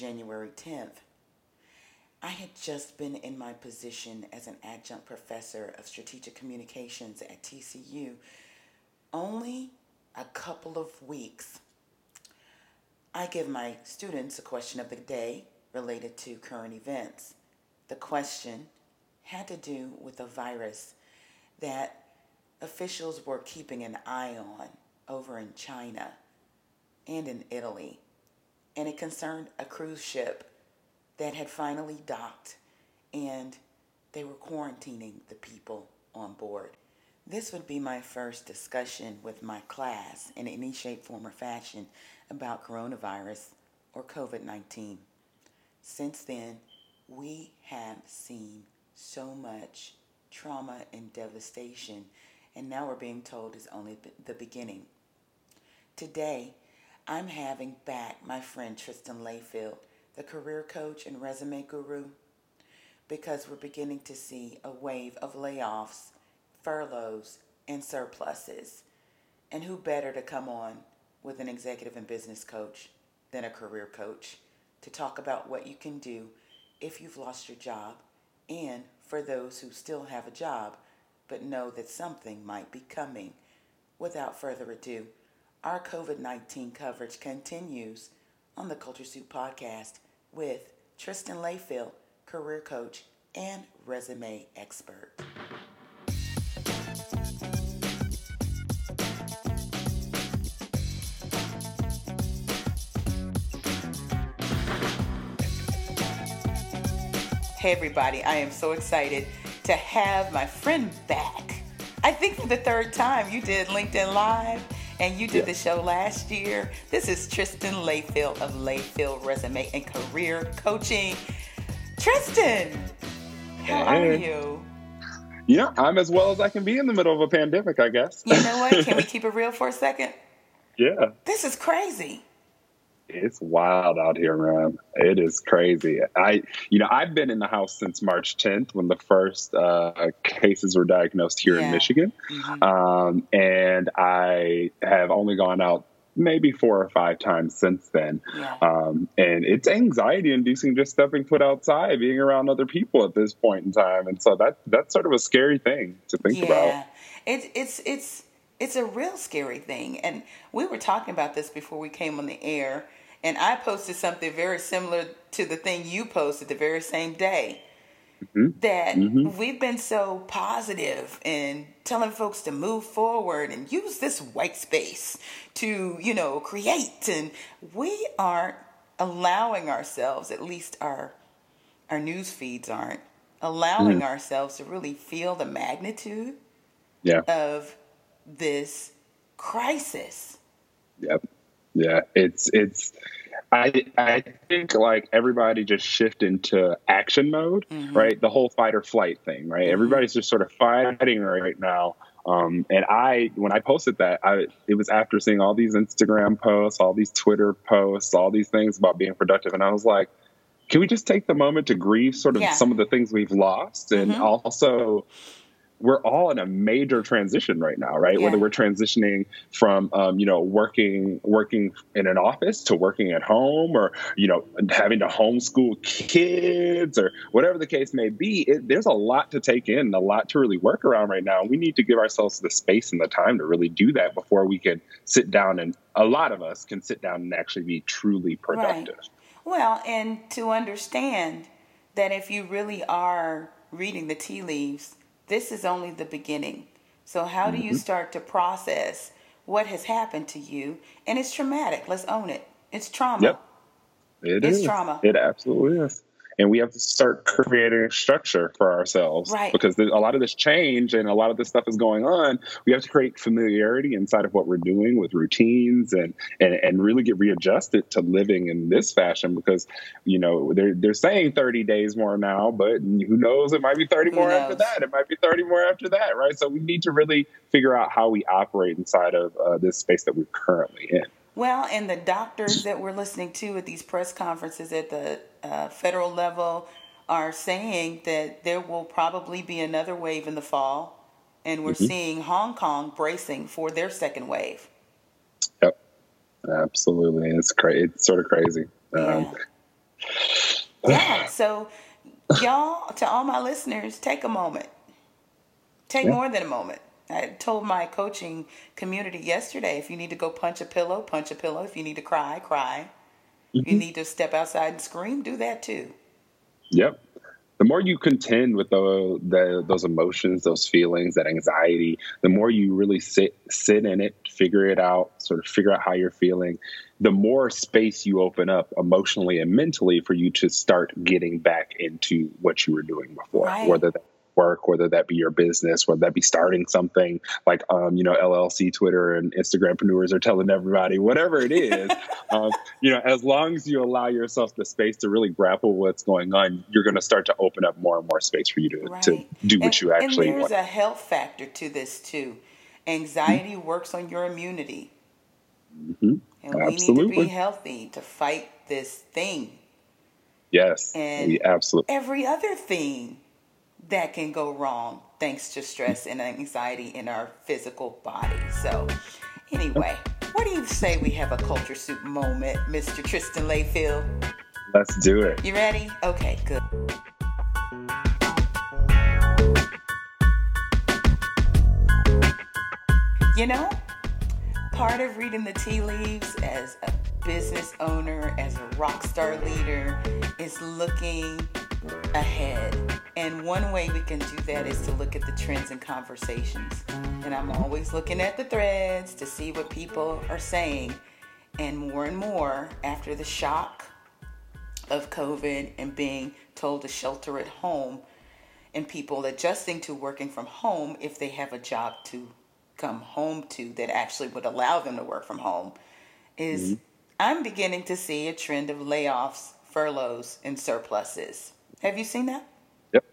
January 10th. I had just been in my position as an adjunct professor of strategic communications at TCU only a couple of weeks. I give my students a question of the day related to current events. The question had to do with a virus that officials were keeping an eye on over in China and in Italy, and it concerned a cruise ship that had finally docked and they were quarantining the people on board. This would be my first discussion with my class in any shape, form, or fashion about coronavirus or COVID 19. Since then, we have seen so much trauma and devastation, and now we're being told it's only the beginning. Today, I'm having back my friend Tristan Layfield, the career coach and resume guru, because we're beginning to see a wave of layoffs, furloughs, and surpluses. And who better to come on with an executive and business coach than a career coach to talk about what you can do if you've lost your job and for those who still have a job but know that something might be coming. Without further ado, our COVID 19 coverage continues on the Culture Soup podcast with Tristan Layfield, career coach and resume expert. Hey, everybody, I am so excited to have my friend back. I think for the third time you did LinkedIn Live and you did yeah. the show last year. This is Tristan Layfield of Layfield Resume and Career Coaching. Tristan, how hey. are you? Yeah, I'm as well as I can be in the middle of a pandemic, I guess. You know what? Can we keep it real for a second? Yeah. This is crazy it's wild out here, man. It is crazy. I, you know, I've been in the house since March 10th when the first uh, cases were diagnosed here yeah. in Michigan, mm-hmm. um, and I have only gone out maybe four or five times since then. Yeah. Um, and it's anxiety inducing just stepping foot outside, being around other people at this point in time, and so that that's sort of a scary thing to think about. yeah. about. It's it's it's it's a real scary thing, and we were talking about this before we came on the air and I posted something very similar to the thing you posted the very same day. Mm-hmm. That mm-hmm. we've been so positive in telling folks to move forward and use this white space to, you know, create. And we aren't allowing ourselves, at least our our news feeds aren't, allowing mm-hmm. ourselves to really feel the magnitude yeah. of this crisis. Yep. Yeah, it's it's. I I think like everybody just shift into action mode, mm-hmm. right? The whole fight or flight thing, right? Mm-hmm. Everybody's just sort of fighting right now. Um, and I, when I posted that, I it was after seeing all these Instagram posts, all these Twitter posts, all these things about being productive, and I was like, can we just take the moment to grieve sort of yeah. some of the things we've lost, and mm-hmm. also we're all in a major transition right now, right? Yeah. Whether we're transitioning from, um, you know, working working in an office to working at home, or you know, having to homeschool kids, or whatever the case may be. It, there's a lot to take in, a lot to really work around right now. We need to give ourselves the space and the time to really do that before we can sit down and a lot of us can sit down and actually be truly productive. Right. Well, and to understand that if you really are reading the tea leaves this is only the beginning. So, how do you mm-hmm. start to process what has happened to you? And it's traumatic. Let's own it. It's trauma. Yep. It it's is. trauma. It absolutely is. And we have to start creating structure for ourselves Right. because a lot of this change and a lot of this stuff is going on. We have to create familiarity inside of what we're doing with routines and and, and really get readjusted to living in this fashion because you know they're they're saying 30 days more now, but who knows? It might be 30 Who more after that. It might be 30 more after that, right? So we need to really figure out how we operate inside of uh, this space that we're currently in. Well, and the doctors that we're listening to at these press conferences at the uh, federal level are saying that there will probably be another wave in the fall, and we're seeing Hong Kong bracing for their second wave. Yep, absolutely. It's crazy. It's sort of crazy. Um, Yeah. yeah. So, y'all, to all my listeners, take a moment. Take Yeah. more than a moment. I told my coaching community yesterday if you need to go punch a pillow, punch a pillow. If you need to cry, cry. Mm-hmm. you need to step outside and scream, do that too. Yep. The more you contend with the, the those emotions, those feelings, that anxiety, the more you really sit sit in it, figure it out, sort of figure out how you're feeling. The more space you open up emotionally and mentally for you to start getting back into what you were doing before, Right. whether that work, whether that be your business, whether that be starting something like um, you know LLC, Twitter, and Instagrampreneurs are telling everybody, whatever it is. um, you know, as long as you allow yourself the space to really grapple with what's going on, you're going to start to open up more and more space for you to, Right. to do what and, you actually And there's want. a health factor to this too. Anxiety works on your immunity. Mhm. And we need to be healthy to fight this thing. Yes, and- absolutely. every other thing that can go wrong thanks to stress and anxiety in our physical body. So, anyway, what do you say we have a culture soup moment, Mr. Tristan Layfield? Let's do it. You ready? Okay, good. You know, part of reading the tea leaves as a business owner, as a rock star leader, is looking ahead. And one way we can do that is to look at the trends and conversations. And I'm always looking at the threads to see what people are saying. And more and more, after the shock of COVID and being told to shelter at home, and people adjusting to working from home if they have a job to come home to that actually would allow them to work from home, is mm-hmm. I'm beginning to see a trend of layoffs, furloughs, and surpluses. Have you seen that? Yep,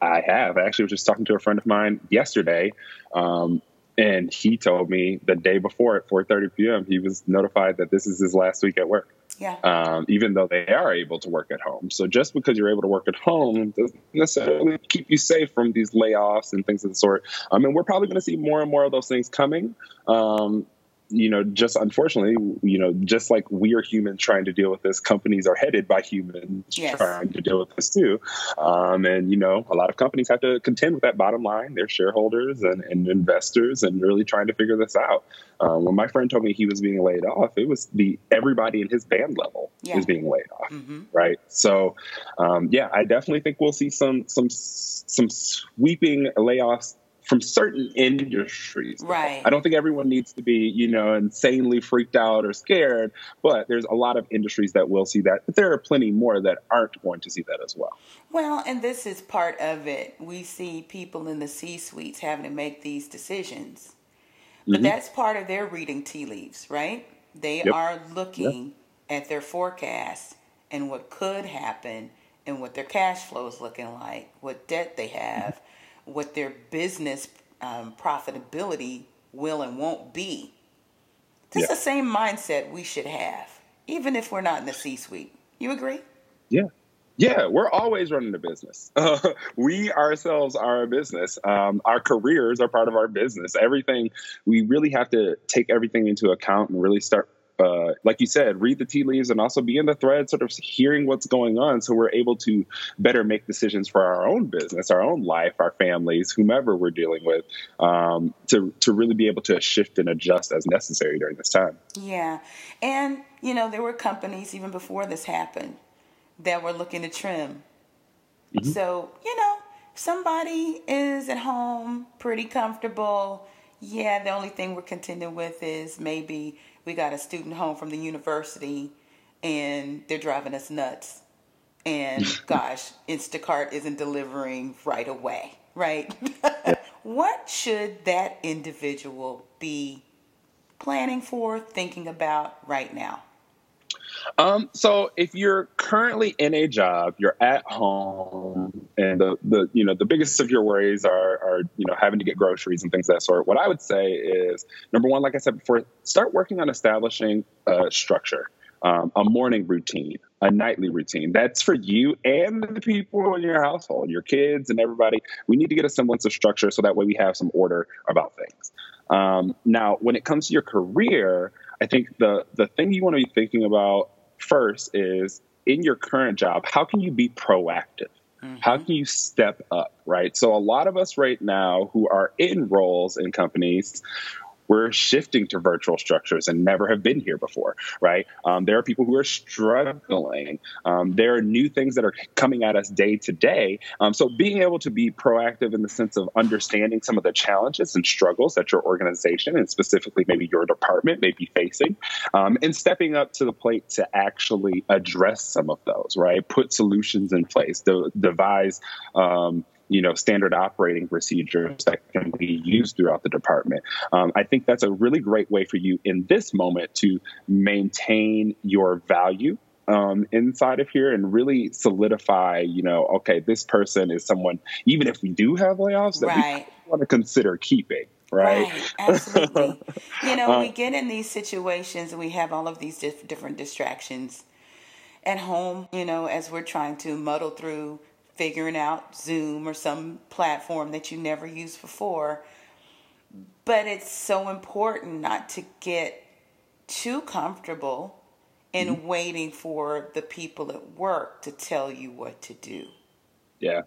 I have. I actually was just talking to a friend of mine yesterday, um, and he told me the day before at 4:30 p.m. he was notified that this is his last week at work. Yeah. um, even though they are able to work at home. So just because you're able to work at home doesn't necessarily keep you safe from these layoffs and things of the sort. I mean, we're probably going to see more and more of those things coming. Um, you know, just unfortunately, you know, just like we are humans trying to deal with this, companies are headed by humans Yes. trying to deal with this too. Um, and, you know, a lot of companies have to contend with that bottom line, their shareholders and, and investors, and really trying to figure this out. Um, when my friend told me he was being laid off, it was the everybody in his band level Yeah. is being laid off, hmm right? So, um, yeah, I definitely think we'll see some some some sweeping layoffs from certain industries. Right. I don't think everyone needs to be, you know, insanely freaked out or scared, but there's a lot of industries that will see that. But there are plenty more that aren't going to see that as well. Well, and this is part of it. We see people in the C suites having to make these decisions. But Mhm. that's part of their reading tea leaves, right? They Yep. are looking at their forecast and what could happen and what their cash flow is looking like, what debt they have, what their business um, profitability will and won't be. This Yeah. is the same mindset we should have, even if we're not in the C suite. You agree? Yeah. Yeah, we're always running a business. we ourselves are a business. Um, our careers are part of our business. Everything, we really have to take everything into account and really start, uh, like you said, read the tea leaves and also be in the thread, sort of hearing what's going on so we're able to better make decisions for our own business, our own life, our families, whomever we're dealing with, um, to, to really be able to shift and adjust as necessary during this time. Yeah. And, you know, there were companies even before this happened that were looking to trim. So, you know, somebody is at home pretty comfortable. Yeah, the only thing we're contending with is maybe we got a student home from the university and they're driving us nuts. and gosh, Instacart isn't delivering right away, right? what should that individual be planning for, thinking about right now? Um, so if you're currently in a job, you're at home, and the, the you know the biggest of your worries are are you know having to get groceries and things of that sort. What I would say is number one, like I said before, start working on establishing a structure, um, a morning routine, a nightly routine. That's for you and the people in your household, your kids and everybody. We need to get a semblance of structure so that way we have some order about things. Um, now, when it comes to your career, I think the the thing you want to be thinking about first is in your current job, how can you be proactive? Mm-hmm. How can you step up, right? So a lot of us right now who are in roles in companies, we're shifting to virtual structures and never have been here before, right? Um, there are people who are struggling. Um, there are new things that are coming at us day to day. Um, so being able to be proactive in the sense of understanding some of the challenges and struggles that your organization and specifically maybe your department may be facing, um, and stepping up to the plate to actually address some of those, right? Put solutions in place, de- devise um, you know standard operating procedures that can be used throughout the department. Um, I think that's a really great way for you in this moment to maintain your value um, inside of here and really solidify, you know, okay, this person is someone, even if we do have layoffs, that right. we want to consider keeping. Right? right, absolutely. you know, um, we get in these situations and we have all of these diff- different distractions at home, you know, as we're trying to muddle through figuring out Zoom or some platform that you never used before. But it's so important not to get too comfortable in mm-hmm. waiting for the people at work to tell you what to do. Yeah.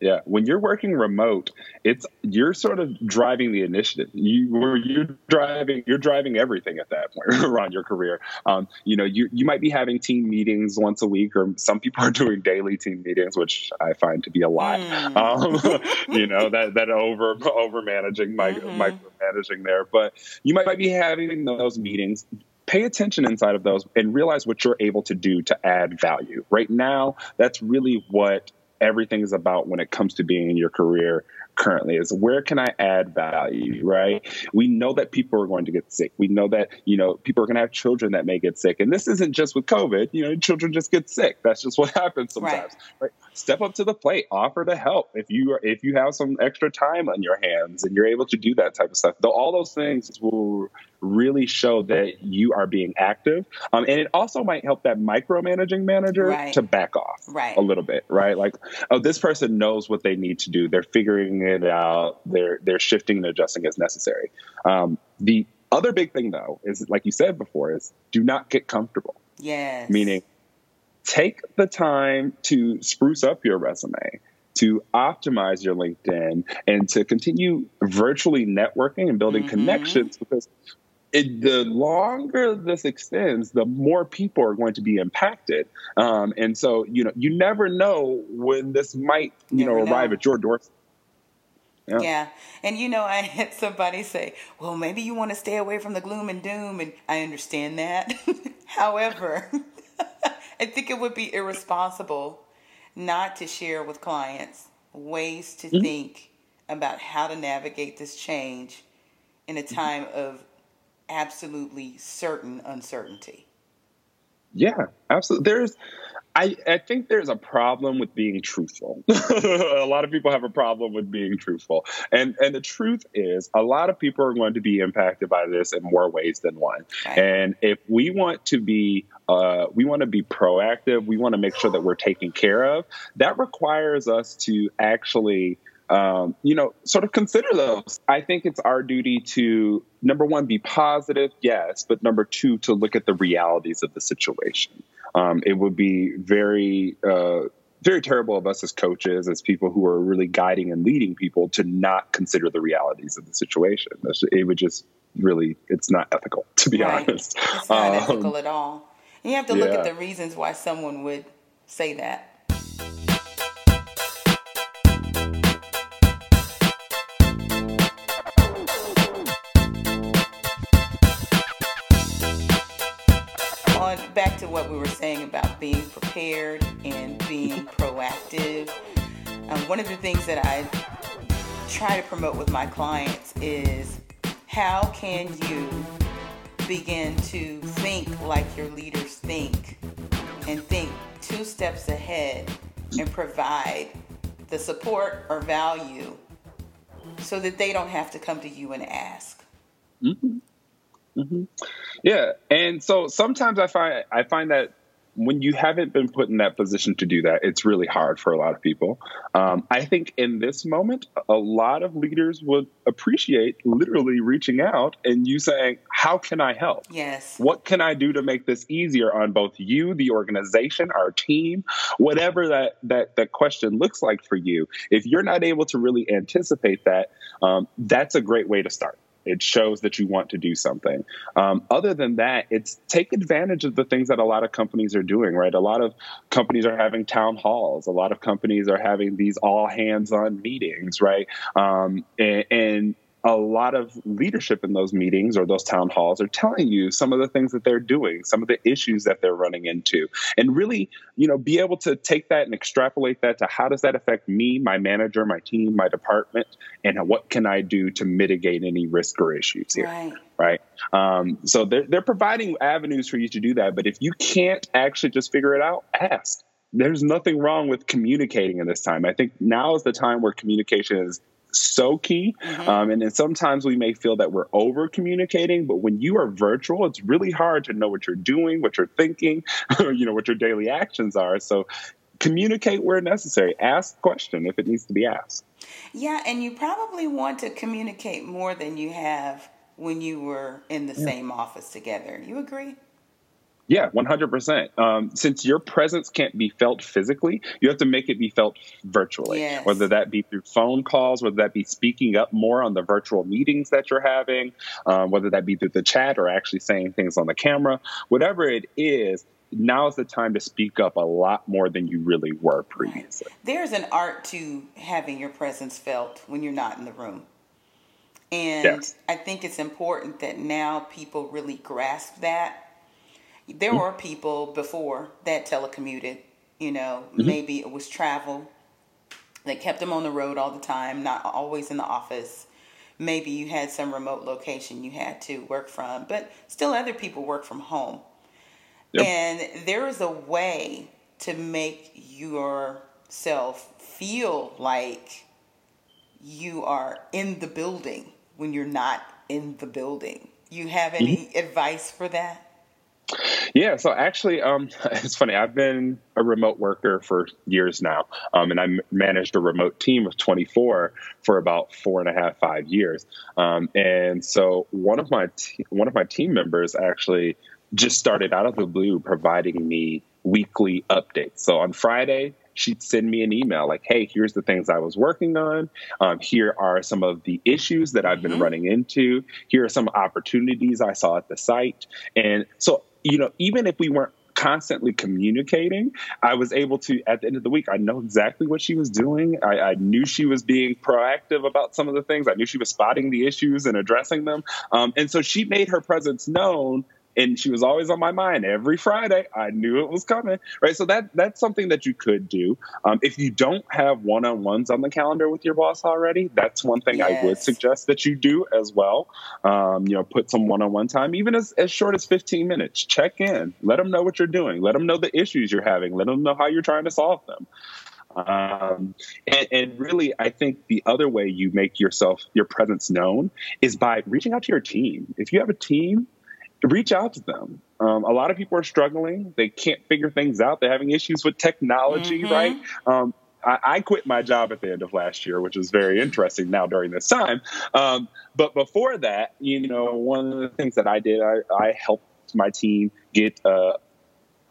Yeah, when you're working remote, it's you're sort of driving the initiative. You you're driving you're driving everything at that point around your career. Um, you know, you you might be having team meetings once a week, or some people are doing daily team meetings, which I find to be a lot. Mm. Um, you know that that over over managing, mm-hmm. micromanaging there, but you might be having those meetings pay attention inside of those and realize what you're able to do to add value. Right now, that's really what everything is about when it comes to being in your career currently is where can I add value, right? We know that people are going to get sick. We know that, you know, people are going to have children that may get sick. And this isn't just with COVID, you know, children just get sick. That's just what happens sometimes, right? right? Step up to the plate, offer to help. If you are, if you have some extra time on your hands and you're able to do that type of stuff, though all those things will really show that you are being active. Um, and it also might help that micromanaging manager right. to back off right. a little bit, right? Like, oh, this person knows what they need to do. They're figuring it out. They're they're shifting and adjusting as necessary. Um, the other big thing, though, is like you said before, is do not get comfortable. Yes. Meaning, take the time to spruce up your resume to optimize your LinkedIn and to continue virtually networking and building mm-hmm. connections because it, the longer this extends, the more people are going to be impacted. Um, and so, you know, you never know when this might, you never know, arrive know. at your doorstep. Yeah. yeah. And you know, I had somebody say, well, maybe you want to stay away from the gloom and doom. And I understand that. However, I think it would be irresponsible not to share with clients ways to mm-hmm. think about how to navigate this change in a time of absolutely certain uncertainty. Yeah, absolutely. There's, I, I think there's a problem with being truthful. a lot of people have a problem with being truthful, and and the truth is, a lot of people are going to be impacted by this in more ways than one. Right. And if we want to be, uh, we want to be proactive. We want to make sure that we're taken care of. That requires us to actually um, you know, sort of consider those. I think it's our duty to, number one, be positive, yes, but number two, to look at the realities of the situation. Um, it would be very, uh, very terrible of us as coaches, as people who are really guiding and leading people, to not consider the realities of the situation. It would just really, it's not ethical, to be right. honest. It's not um, ethical at all. And you have to look at the reasons why someone would say that. Saying about being prepared and being proactive. Um, one of the things that I try to promote with my clients is how can you begin to think like your leaders think and think two steps ahead and provide the support or value so that they don't have to come to you and ask. Mm-hmm. Mm-hmm. Yeah, and so sometimes I find I find that when you haven't been put in that position to do that, it's really hard for a lot of people. Um, I think in this moment, a lot of leaders would appreciate literally reaching out and you saying, How can I help? Yes. What can I do to make this easier on both you, the organization, our team, whatever that, that, that question looks like for you? If you're not able to really anticipate that, um, that's a great way to start. It shows that you want to do something. Um, other than that, it's take advantage of the things that a lot of companies are doing, right? A lot of companies are having town halls. A lot of companies are having these all hands on meetings, right? Um, and, and a lot of leadership in those meetings or those town halls are telling you some of the things that they're doing, some of the issues that they're running into, and really, you know, be able to take that and extrapolate that to how does that affect me, my manager, my team, my department, and what can I do to mitigate any risk or issues here. Right. Right. Um, so they're, they're providing avenues for you to do that. But if you can't actually just figure it out, ask there's nothing wrong with communicating in this time. I think now is the time where communication is so key. Mm-hmm. Um, and then sometimes we may feel that we're over communicating, but when you are virtual, it's really hard to know what you're doing, what you're thinking, you know, what your daily actions are. So communicate where necessary. Ask a question if it needs to be asked. Yeah, and you probably want to communicate more than you have when you were in the yeah. same office together. You agree? Yeah, 100%. Um, since your presence can't be felt physically, you have to make it be felt virtually. Yes. Whether that be through phone calls, whether that be speaking up more on the virtual meetings that you're having, um, whether that be through the chat or actually saying things on the camera, whatever it is, now is the time to speak up a lot more than you really were previously. Right. There's an art to having your presence felt when you're not in the room. And yes. I think it's important that now people really grasp that there were people before that telecommuted. You know, mm-hmm. maybe it was travel that kept them on the road all the time, not always in the office. Maybe you had some remote location you had to work from, but still other people work from home. Yep. And there is a way to make yourself feel like you are in the building when you're not in the building. You have any mm-hmm. advice for that? Yeah, so actually, um, it's funny. I've been a remote worker for years now, um, and I managed a remote team of 24 for about four and a half, five years. Um, and so one of my te- one of my team members actually just started out of the blue providing me weekly updates. So on Friday, she'd send me an email like, hey, here's the things I was working on. Um, here are some of the issues that I've been mm-hmm. running into. Here are some opportunities I saw at the site. And so you know, even if we weren't constantly communicating, I was able to, at the end of the week, I know exactly what she was doing. I, I, knew she was being proactive about some of the things. I knew she was spotting the issues and addressing them. Um, and so she made her presence known and she was always on my mind every Friday. I knew it was coming, right? So that that's something that you could do. Um, if you don't have one on ones on the calendar with your boss already, that's one thing yes. I would suggest that you do as well. Um, you know, put some one on one time, even as as short as fifteen minutes. Check in, let them know what you're doing, let them know the issues you're having, let them know how you're trying to solve them. Um, and, and, really, I think the other way you make yourself your presence known is by reaching out to your team. If you have a team reach out to them. Um, a lot of people are struggling. They can't figure things out. They're having issues with technology, mm-hmm. right? Um, I, I, quit my job at the end of last year, which is very interesting now during this time. Um, but before that, you know, one of the things that I did, I, I helped my team get uh,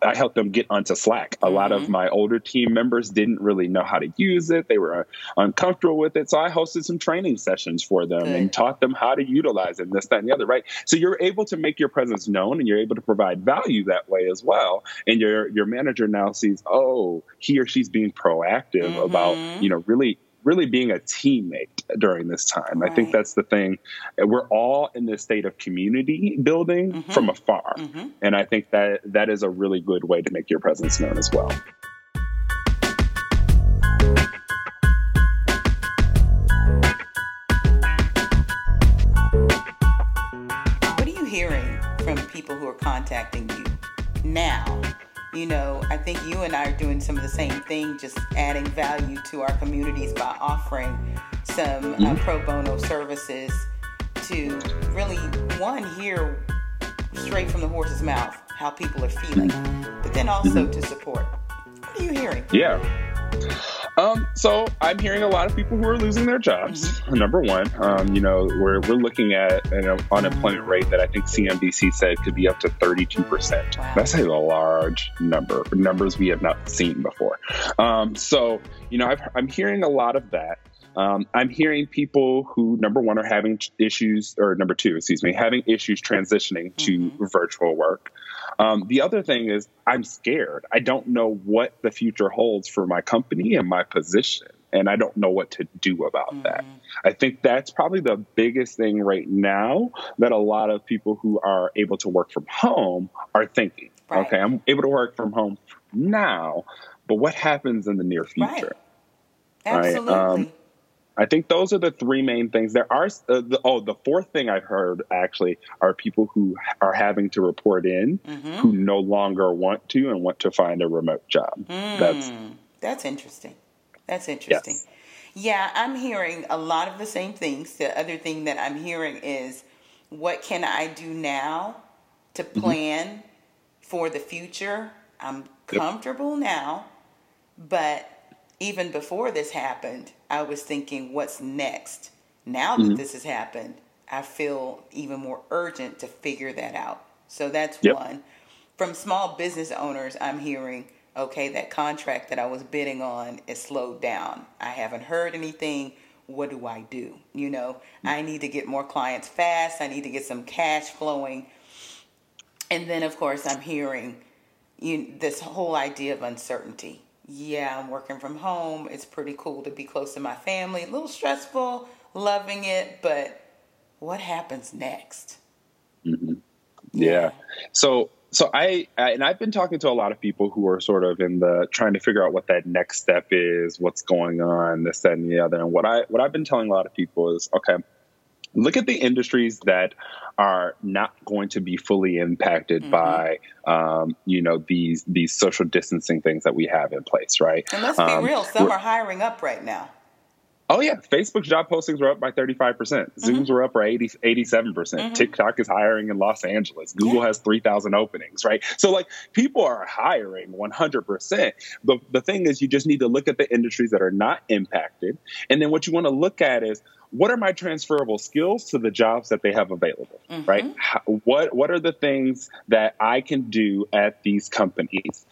I helped them get onto Slack. A mm-hmm. lot of mm-hmm. my older team members didn't really know how to use it. They were uncomfortable with it. So I hosted some training sessions for them Good. and taught them how to utilize it, and this, that, and the other, right? So you're able to make your presence known and you're able to provide value that way as well. And your your manager now sees, oh, he or she's being proactive mm-hmm. about, you know, really really being a teammate during this time. Right. I think that's the thing. We're all in this state of community building mm-hmm. from afar. Mm-hmm. And I think that that is a really good way to make your presence known as well. What are you hearing from people who are contacting you now? You know, I think you and I are doing some of the same thing, just adding value to our communities by offering some uh, mm-hmm. uh, pro bono services to really, one, hear straight from the horse's mouth how people are feeling, but then also mm-hmm. to support. What are you hearing? Yeah. Um, so I'm hearing a lot of people who are losing their jobs. Mm-hmm. Number one, um, you know, we're, we're looking at an unemployment rate that I think CNBC said could be up to 32%. Wow. That's a large number, numbers we have not seen before. Um, so, you know, i am hearing a lot of that. Um, I'm hearing people who, number one, are having issues, or number two, excuse me, having issues transitioning to mm-hmm. virtual work. Um, the other thing is, I'm scared. I don't know what the future holds for my company and my position, and I don't know what to do about mm-hmm. that. I think that's probably the biggest thing right now that a lot of people who are able to work from home are thinking. Right. Okay, I'm able to work from home now, but what happens in the near future? Right. Absolutely. Right? Um, I think those are the three main things. There are uh, the, oh, the fourth thing I've heard actually are people who are having to report in mm-hmm. who no longer want to and want to find a remote job. Mm, that's that's interesting. That's interesting. Yes. Yeah, I'm hearing a lot of the same things. The other thing that I'm hearing is what can I do now to mm-hmm. plan mm-hmm. for the future? I'm comfortable yep. now, but even before this happened, I was thinking, what's next? Now that mm-hmm. this has happened, I feel even more urgent to figure that out. So that's yep. one. From small business owners, I'm hearing, okay, that contract that I was bidding on is slowed down. I haven't heard anything. What do I do? You know, mm-hmm. I need to get more clients fast. I need to get some cash flowing. And then, of course, I'm hearing you, this whole idea of uncertainty yeah, I'm working from home. It's pretty cool to be close to my family. A little stressful, loving it, but what happens next? Mm-hmm. Yeah. yeah. So, so I, I, and I've been talking to a lot of people who are sort of in the trying to figure out what that next step is, what's going on, this, that, and the other. And what I, what I've been telling a lot of people is, okay, look at the industries that are not going to be fully impacted mm-hmm. by um, you know these these social distancing things that we have in place right and let's be um, real some are hiring up right now Oh yeah, Facebook's job postings were up by 35%. percent mm hmm Zooms were up by 80, 87%. percent mm hmm TikTok is hiring in Los Angeles. Google yeah. has 3,000 openings, right? So like people are hiring 100%. The the thing is you just need to look at the industries that are not impacted and then what you want to look at is what are my transferable skills to the jobs that they have available mm-hmm. right How, what what are the things that i can do at these companies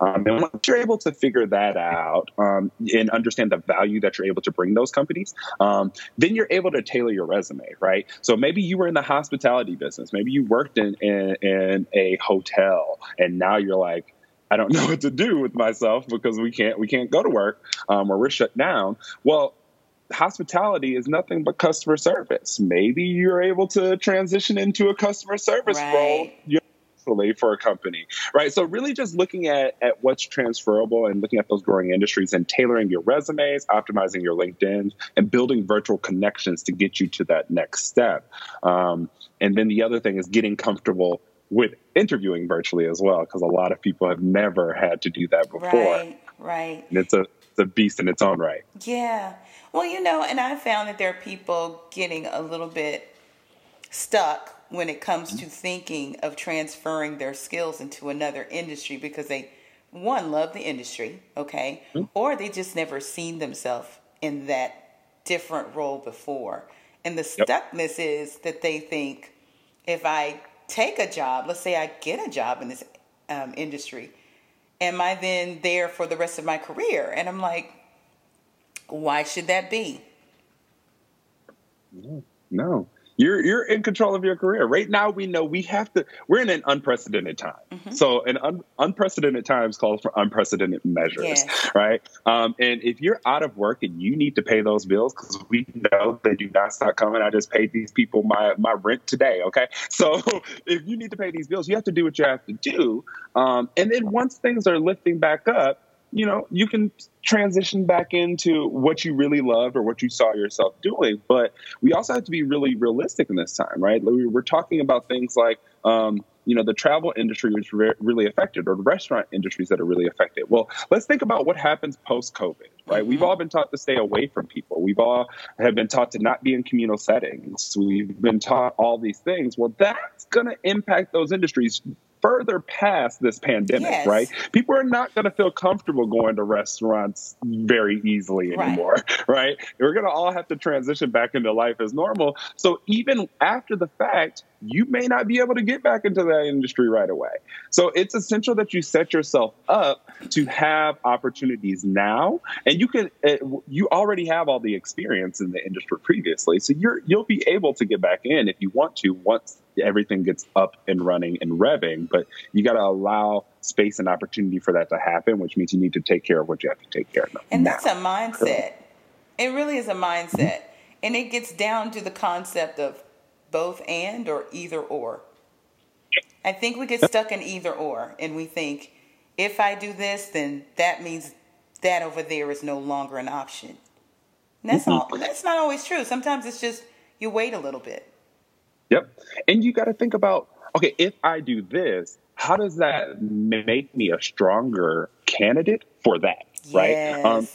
um, and once you're able to figure that out um, and understand the value that you're able to bring those companies um, then you're able to tailor your resume right so maybe you were in the hospitality business maybe you worked in, in, in a hotel and now you're like I don't know what to do with myself because we can't we can't go to work um, or we're shut down. Well, hospitality is nothing but customer service. Maybe you're able to transition into a customer service right. role for a company, right? So really just looking at, at what's transferable and looking at those growing industries and tailoring your resumes, optimizing your LinkedIn, and building virtual connections to get you to that next step. Um, and then the other thing is getting comfortable with interviewing virtually as well, because a lot of people have never had to do that before. Right, right. And it's a, it's a beast in its own right. Yeah. Well, you know, and I found that there are people getting a little bit stuck when it comes to thinking of transferring their skills into another industry because they, one, love the industry, okay, mm-hmm. or they just never seen themselves in that different role before. And the stuckness yep. is that they think if I take a job, let's say I get a job in this um, industry, am I then there for the rest of my career? And I'm like, why should that be? No. you're you're in control of your career. Right now, we know we have to. We're in an unprecedented time. Mm-hmm. So, an un, unprecedented times calls for unprecedented measures, yes. right? Um, and if you're out of work and you need to pay those bills, because we know they do not stop coming. I just paid these people my my rent today. Okay, so if you need to pay these bills, you have to do what you have to do. Um, and then once things are lifting back up, you know, you can transition back into what you really loved or what you saw yourself doing. But we also have to be really realistic in this time, right? We're talking about things like, um, you know, the travel industry is really affected or the restaurant industries that are really affected. Well, let's think about what happens post COVID, right? Mm-hmm. We've all been taught to stay away from people. We've all have been taught to not be in communal settings. We've been taught all these things. Well, that's going to impact those industries further past this pandemic, yes. right? People are not going to feel comfortable going to restaurants very easily anymore, right? right? We're going to all have to transition back into life as normal. So even after the fact, you may not be able to get back into that industry right away. So it's essential that you set yourself up to have opportunities now, and you can eh, you already have all the experience in the industry previously, so you're you'll be able to get back in if you want to once everything gets up and running and revving. But you got to allow space and opportunity for that to happen, which means you need to take care of what you have to take care of. And now. that's a mindset. It really is a mindset. And it gets down to the concept of both and or either or. I think we get stuck in either or, and we think if I do this, then that means that over there is no longer an option. And that's mm-hmm. all. That's not always true. Sometimes it's just you wait a little bit. Yep, and you got to think about okay, if I do this, how does that make me a stronger candidate for that? Yes. Right. Um,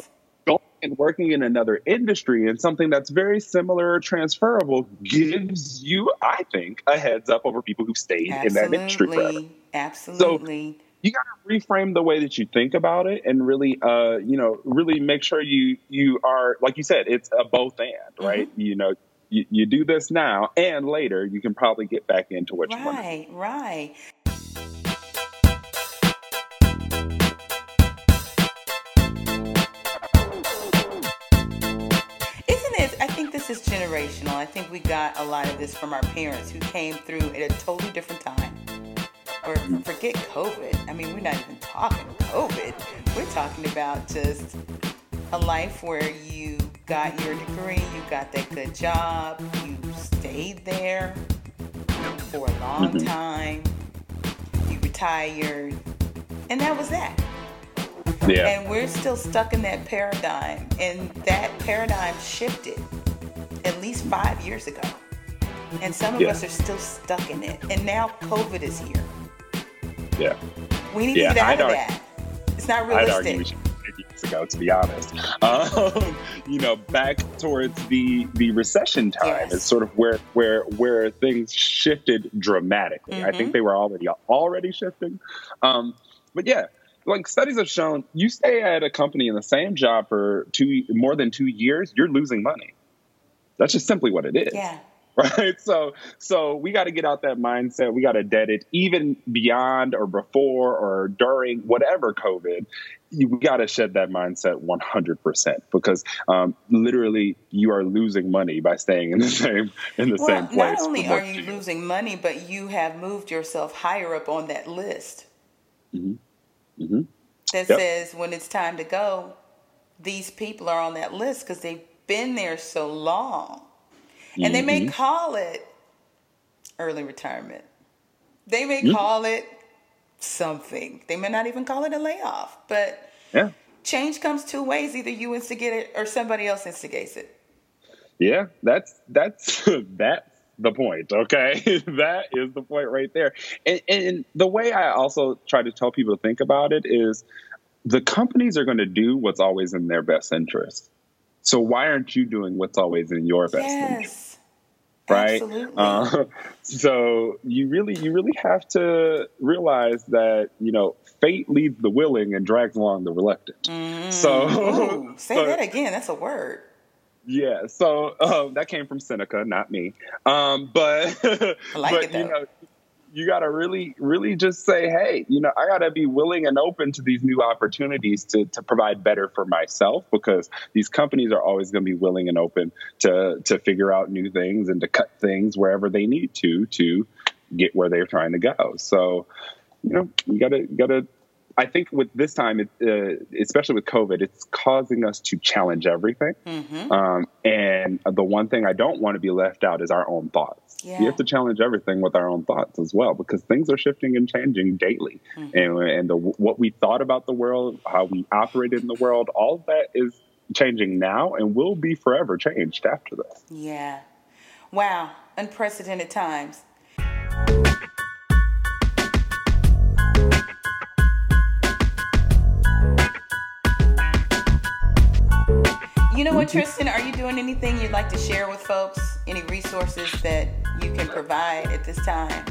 going and working in another industry and something that's very similar or transferable gives you, I think, a heads up over people who stayed Absolutely. in that industry forever. Absolutely. So you got to reframe the way that you think about it and really, uh, you know, really make sure you you are like you said, it's a both and, right? Mm-hmm. You know, you, you, do this now and later, you can probably get back into what right, you want. Right, right. Isn't it? I think this is generational. I think we got a lot of this from our parents who came through at a totally different time. Or forget COVID. I mean, we're not even talking COVID. We're talking about just a life where you got your degree, you got that good job, you stayed there for a long mm-hmm. time, you retired, and that was that. Yeah. And we're still stuck in that paradigm, and that paradigm shifted at least five years ago. And some of yeah. us are still stuck in it. And now COVID is here. Yeah. We need yeah, to get out I'd of argue, that. It's not realistic. Years ago, to be honest. Um, you know, back towards the the recession time yes. is sort of where where where things shifted dramatically. Mm-hmm. I think mm-hmm. they were already already shifting. Um, but yeah, like studies have shown, you stay at a company in the same job for two more than two years, you're losing money. That's just simply what it is. Yeah. Right. So, so we got to get out that mindset. We got to dead it even beyond or before or during whatever COVID. You, got to shed that mindset 100% because um, literally you are losing money by staying in the same in the well, same place. Not only are you losing money, but you have moved yourself higher up on that list. Mm-hmm. Mm-hmm. That yep. says when it's time to go, these people are on that list because they've been there so long. And mm-hmm. they may mm-hmm. call it early retirement. They may mm-hmm. call it something. They may not even call it a layoff. But yeah. change comes two ways. Either you instigate it or somebody else instigates it. Yeah, that's that's that's the point. Okay, that is the point right there. And, and the way I also try to tell people to think about it is, the companies are going to do what's always in their best interest. So why aren't you doing what's always in your best yes. interest? Right. Uh, so you really, you really have to realize that you know fate leads the willing and drags along the reluctant. Mm. So Ooh, say so, that again. That's a word. Yeah. So um, that came from Seneca, not me. Um, but like but it, you know, you got to really, really just say, hey, you know, I got to be willing and open to these new opportunities to, to provide better for myself because these companies are always going to be willing and open to, to figure out new things and to cut things wherever they need to, to get where they're trying to go. So, you know, you got to, got to, I think with this time, it, uh, especially with COVID, it's causing us to challenge everything. Mm-hmm. Um, and the one thing I don't want to be left out is our own thoughts. Yeah. We have to challenge everything with our own thoughts as well because things are shifting and changing daily. Mm-hmm. And, and the, what we thought about the world, how we operated in the world, all of that is changing now and will be forever changed after this. Yeah. Wow. Unprecedented times. What, Tristan? Are you doing anything you'd like to share with folks? Any resources that you can provide at this time?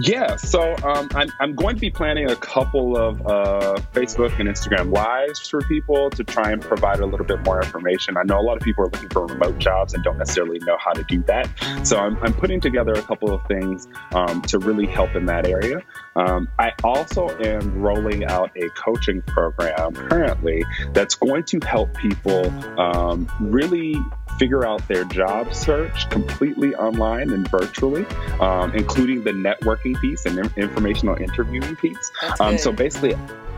Yeah, so um, I'm, I'm going to be planning a couple of uh, Facebook and Instagram lives for people to try and provide a little bit more information. I know a lot of people are looking for remote jobs and don't necessarily know how to do that. So I'm, I'm putting together a couple of things um, to really help in that area. Um, I also am rolling out a coaching program currently that's going to help people um, really figure out their job search completely online and virtually, um, including the networking piece and informational interviewing piece. Um, so basically,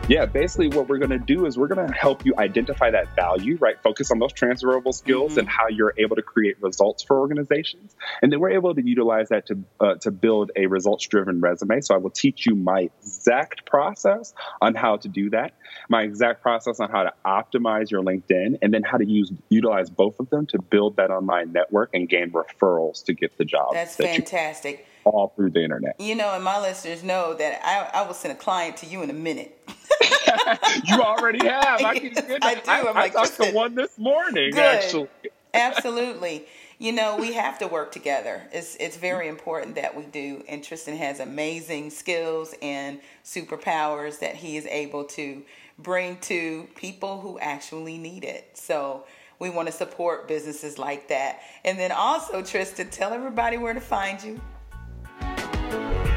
yeah, basically what we're going to do is we're going to help you identify that value, right? Focus on those transferable skills mm-hmm. and how you're able to create results for organizations. And then we're able to utilize that to, uh, to build a results driven resume. So I will teach you my exact process on how to do that, my exact process on how to optimize your LinkedIn, and then how to use utilize both of them to build that online network and gain referrals to get the job. That's that fantastic. You- all through the internet. You know, and my listeners know that I, I will send a client to you in a minute. you already have. I, can, I do. I'm I, like, I talked to one this morning, good. actually. Absolutely. You know, we have to work together. It's it's very important that we do. And Tristan has amazing skills and superpowers that he is able to bring to people who actually need it. So we want to support businesses like that. And then also, Tristan, tell everybody where to find you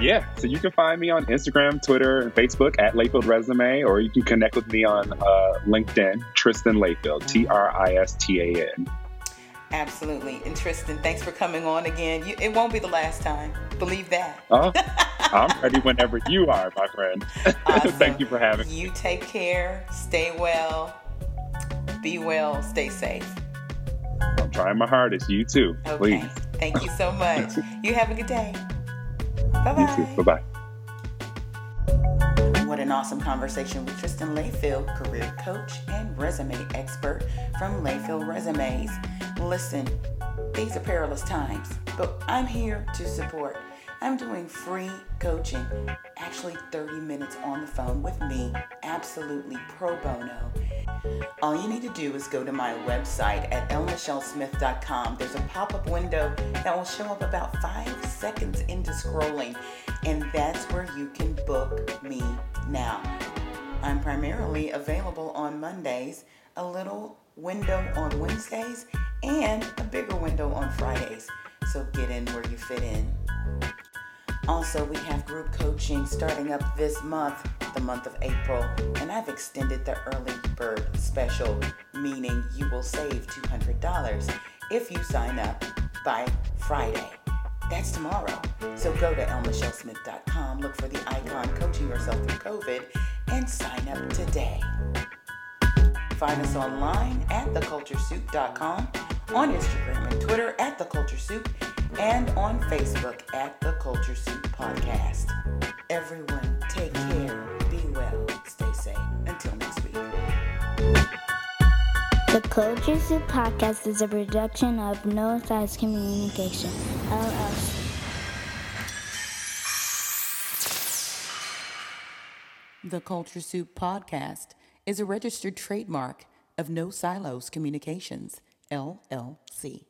yeah, so you can find me on Instagram, Twitter, and Facebook at Layfield Resume, or you can connect with me on uh, LinkedIn, Tristan Layfield, T R I S T A N. Absolutely. And Tristan, thanks for coming on again. You, it won't be the last time. Believe that. Oh, I'm ready whenever you are, my friend. Awesome. Thank you for having me. You take care, stay well, be well, stay safe. I'm trying my hardest. You too. Okay. Please. Thank you so much. you have a good day. Bye-bye. You too. Bye-bye. What an awesome conversation with Tristan Layfield, career coach and resume expert from Layfield Resumes. Listen, these are perilous times, but I'm here to support. I'm doing free coaching, actually 30 minutes on the phone with me, absolutely pro bono. All you need to do is go to my website at lmichellesmith.com. There's a pop up window that will show up about five seconds into scrolling, and that's where you can book me now. I'm primarily available on Mondays, a little window on Wednesdays, and a bigger window on Fridays. So get in where you fit in. Also, we have group coaching starting up this month, the month of April, and I've extended the early bird special, meaning you will save $200 if you sign up by Friday. That's tomorrow. So go to lmichellesmith.com, look for the icon Coaching Yourself Through COVID, and sign up today. Find us online at theculturesoup.com, on Instagram and Twitter at theculturesoup, and on Facebook at The Culture Soup Podcast. Everyone, take care, be well, stay safe. Until next week. The Culture Soup Podcast is a production of No Silos Communication, LLC. The Culture Soup Podcast is a registered trademark of No Silos Communications, LLC.